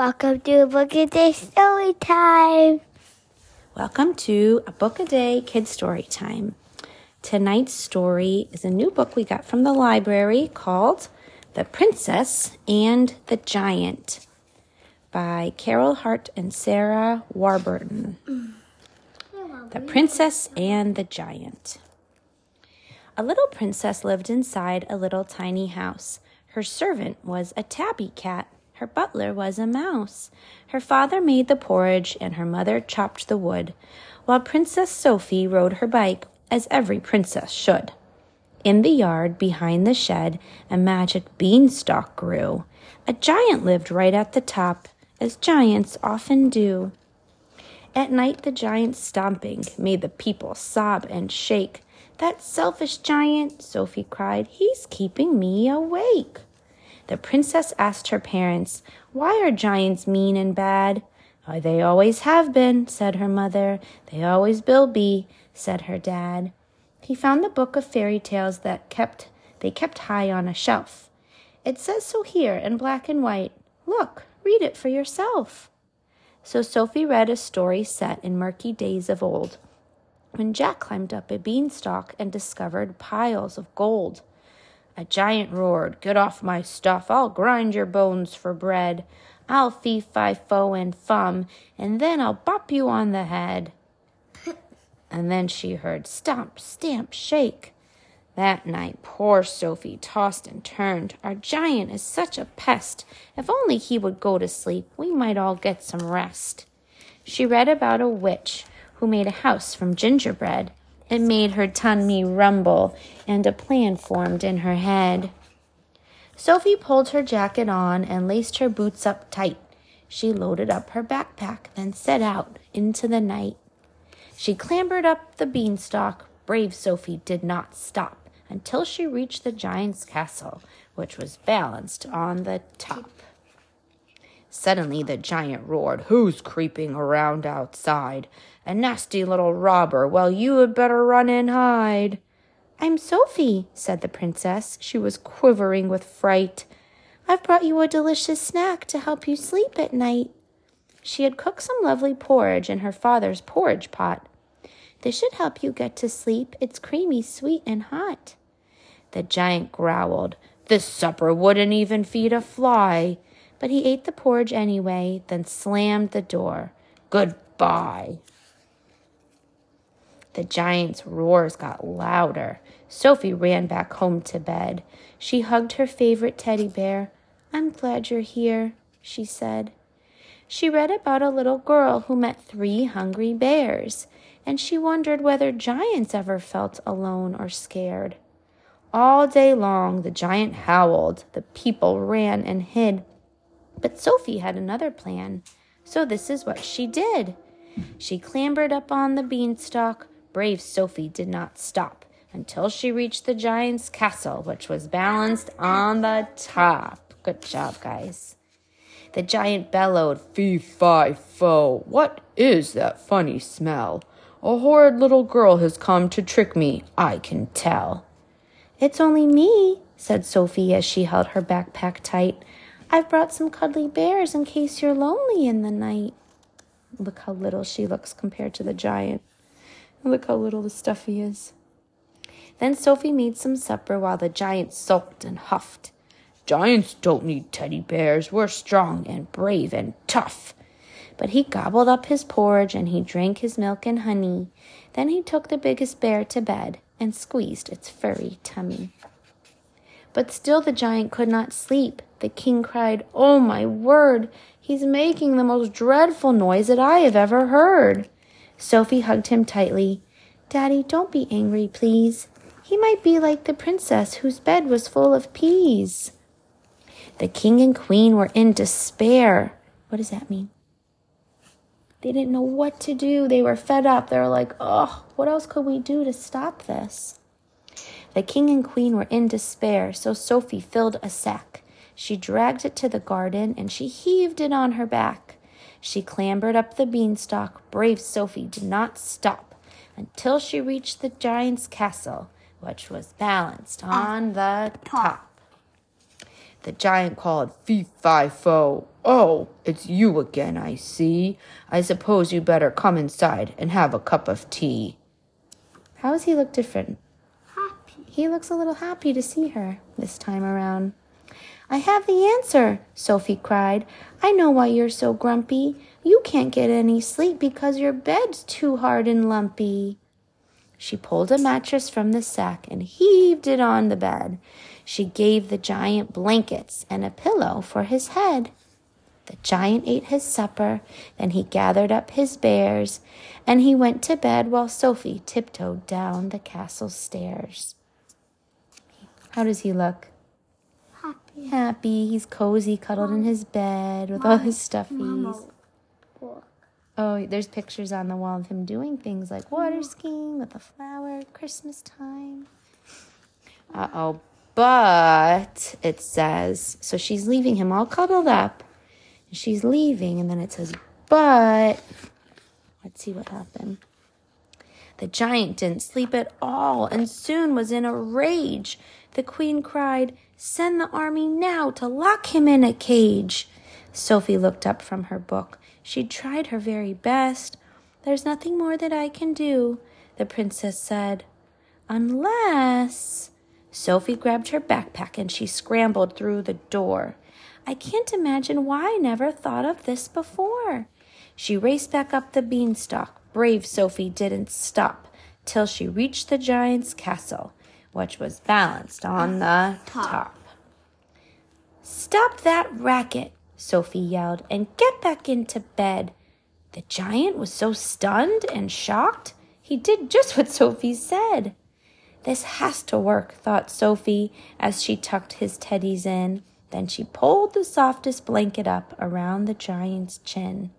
Welcome to a Book a Day Story Time. Welcome to a Book a Day Kid Story Time. Tonight's story is a new book we got from the library called The Princess and the Giant by Caryl Hart and Sarah Warburton. The Princess and the Giant. A little princess lived inside a little tiny house. Her servant was a tabby cat. Her butler was a mouse. Her father made the porridge and her mother chopped the wood, while Princess Sophie rode her bike, as every princess should. In the yard behind the shed, a magic beanstalk grew. A giant lived right at the top, as giants often do. At night, the giant's stomping made the people sob and shake. That selfish giant, Sophie cried, he's keeping me awake. The princess asked her parents, Why are giants mean and bad? Oh, they always have been, said her mother. They always will be, said her dad. He found the book of fairy tales that kept they kept high on a shelf. It says so here in black and white. Look, read it for yourself. So Sophie read a story set in murky days of old, when Jack climbed up a beanstalk and discovered piles of gold. A giant roared, Get off my stuff, I'll grind your bones for bread. I'll fee fi fo and fum, and then I'll bop you on the head. and then she heard stomp, stamp, shake. That night, poor Sophie tossed and turned. Our giant is such a pest. If only he would go to sleep, we might all get some rest. She read about a witch who made a house from gingerbread. It made her tummy rumble, and a plan formed in her head. Sophie pulled her jacket on and laced her boots up tight. She loaded up her backpack, then set out into the night. She clambered up the beanstalk. Brave Sophie did not stop until she reached the giant's castle, which was balanced on the top. Suddenly the giant roared, Who's creeping around outside? A nasty little robber. Well, you had better run and hide. I'm Sophie, said the princess. She was quivering with fright. I've brought you a delicious snack to help you sleep at night. She had cooked some lovely porridge in her father's porridge pot. This should help you get to sleep. It's creamy, sweet, and hot. The giant growled. This supper wouldn't even feed a fly. But he ate the porridge anyway, then slammed the door. Goodbye. The giant's roars got louder. Sophie ran back home to bed. She hugged her favorite teddy bear. I'm glad you're here, she said. She read about a little girl who met three hungry bears, and she wondered whether giants ever felt alone or scared. All day long the giant howled. The people ran and hid. But Sophie had another plan. So this is what she did. She clambered up on the beanstalk. Brave Sophie did not stop until she reached the giant's castle, which was balanced on the top. Good job, guys. The giant bellowed, Fee, fi, fo. What is that funny smell? A horrid little girl has come to trick me, I can tell. It's only me, said Sophie as she held her backpack tight. I've brought some cuddly bears in case you're lonely in the night. Look how little she looks compared to the giant. Look how little the stuffy is. Then Sophie made some supper while the giant sulked and huffed. Giants don't need teddy bears. We're strong and brave and tough. But he gobbled up his porridge and he drank his milk and honey. Then he took the biggest bear to bed and squeezed its furry tummy. But still the giant could not sleep. The king cried, Oh, my word! He's making the most dreadful noise that I have ever heard. Sophie hugged him tightly. Daddy, don't be angry, please. He might be like the princess whose bed was full of peas. The king and queen were in despair. What does that mean? They didn't know what to do. They were fed up. They were like, oh, what else could we do to stop this? The king and queen were in despair, so Sophie filled a sack. She dragged it to the garden and she heaved it on her back. She clambered up the beanstalk. Brave Sophie did not stop until she reached the giant's castle, which was balanced ah, on the top. The giant called, Fee, fi, fo. Oh, it's you again, I see. I suppose you better come inside and have a cup of tea. How does he look different? Happy. He looks a little happy to see her this time around. I have the answer, Sophie cried. I know why you're so grumpy. You can't get any sleep because your bed's too hard and lumpy. She pulled a mattress from the sack and heaved it on the bed. She gave the giant blankets and a pillow for his head. The giant ate his supper, then he gathered up his bears, and he went to bed while Sophie tiptoed down the castle stairs. How does he look? Happy. He's cozy, cuddled in his bed with all his stuffies. Oh, there's pictures on the wall of him doing things like water skiing with a flower, Christmas time. Uh oh. But it says, so she's leaving him all cuddled up. And she's leaving, and then it says, but. Let's see what happened. The giant didn't sleep at all and soon was in a rage. The queen cried, Send the army now to lock him in a cage. Sophie looked up from her book. She'd tried her very best. There's nothing more that I can do, the princess said. Unless. Sophie grabbed her backpack and she scrambled through the door. I can't imagine why I never thought of this before. She raced back up the beanstalk. Brave Sophie didn't stop till she reached the giant's castle, which was balanced on the top. Stop that racket, Sophie yelled, and get back into bed. The giant was so stunned and shocked, he did just what Sophie said. This has to work, thought Sophie as she tucked his teddies in. Then she pulled the softest blanket up around the giant's chin.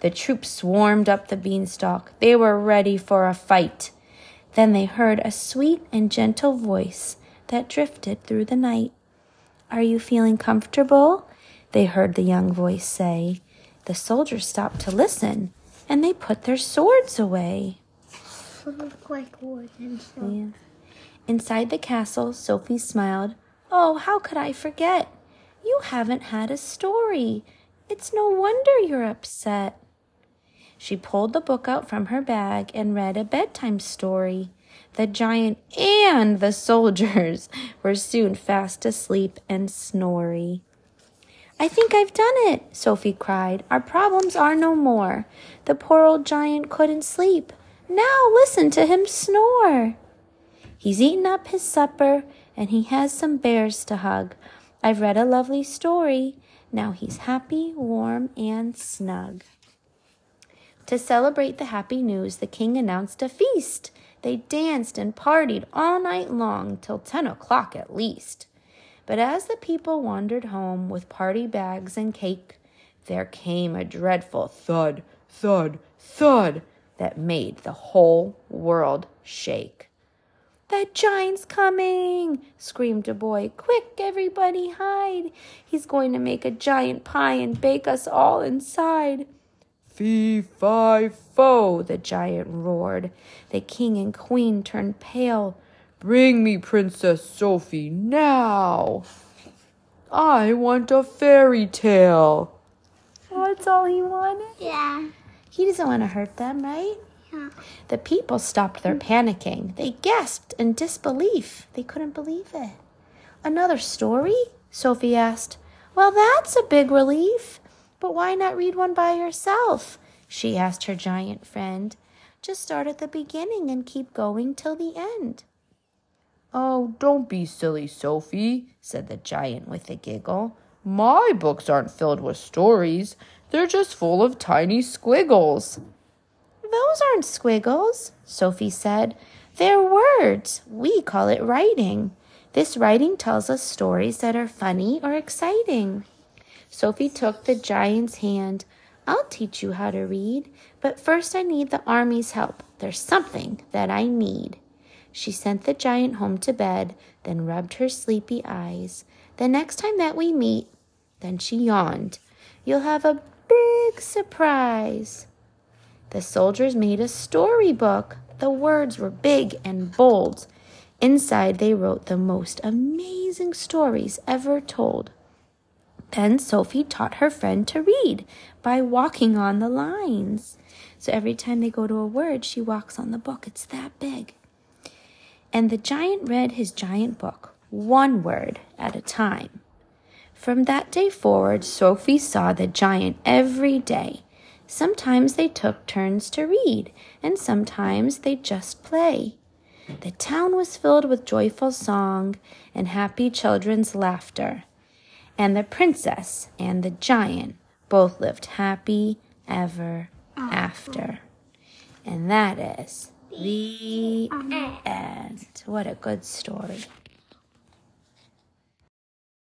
The troops swarmed up the beanstalk. They were ready for a fight. Then they heard a sweet and gentle voice that drifted through the night. Are you feeling comfortable? They heard the young voice say. The soldiers stopped to listen, and they put their swords away. Look like wood and stuff. Yeah. Inside the castle, Sophie smiled. Oh, how could I forget? You haven't had a story. It's no wonder you're upset. She pulled the book out from her bag and read a bedtime story. The giant and the soldiers were soon fast asleep and snory. I think I've done it, Sophie cried. Our problems are no more. The poor old giant couldn't sleep. Now listen to him snore. He's eaten up his supper and he has some bears to hug. I've read a lovely story. Now he's happy, warm, and snug. To celebrate the happy news, the king announced a feast. They danced and partied all night long till ten o'clock at least. But as the people wandered home with party bags and cake, there came a dreadful thud, thud, thud that made the whole world shake. The giant's coming! screamed a boy. Quick, everybody hide! He's going to make a giant pie and bake us all inside. Fee, fi, fo, the giant roared. The king and queen turned pale. Bring me Princess Sophie now. I want a fairy tale. Oh, that's all he wanted. Yeah. He doesn't want to hurt them, right? Yeah. The people stopped their panicking. They gasped in disbelief. They couldn't believe it. Another story? Sophie asked. Well, that's a big relief. But why not read one by yourself? She asked her giant friend. Just start at the beginning and keep going till the end. Oh, don't be silly, Sophie, said the giant with a giggle. My books aren't filled with stories. They're just full of tiny squiggles. Those aren't squiggles, Sophie said. They're words. We call it writing. This writing tells us stories that are funny or exciting. Sophie took the giant's hand. I'll teach you how to read, but first I need the army's help. There's something that I need. She sent the giant home to bed, then rubbed her sleepy eyes. The next time that we meet, then she yawned, you'll have a big surprise. The soldiers made a storybook. The words were big and bold. Inside, they wrote the most amazing stories ever told. Then Sophie taught her friend to read by walking on the lines. So every time they go to a word, she walks on the book. It's that big. And the giant read his giant book, one word at a time. From that day forward, Sophie saw the giant every day. Sometimes they took turns to read, and sometimes they just play. The town was filled with joyful song and happy children's laughter. And the princess and the giant both lived happy ever after. And that is the end. What a good story.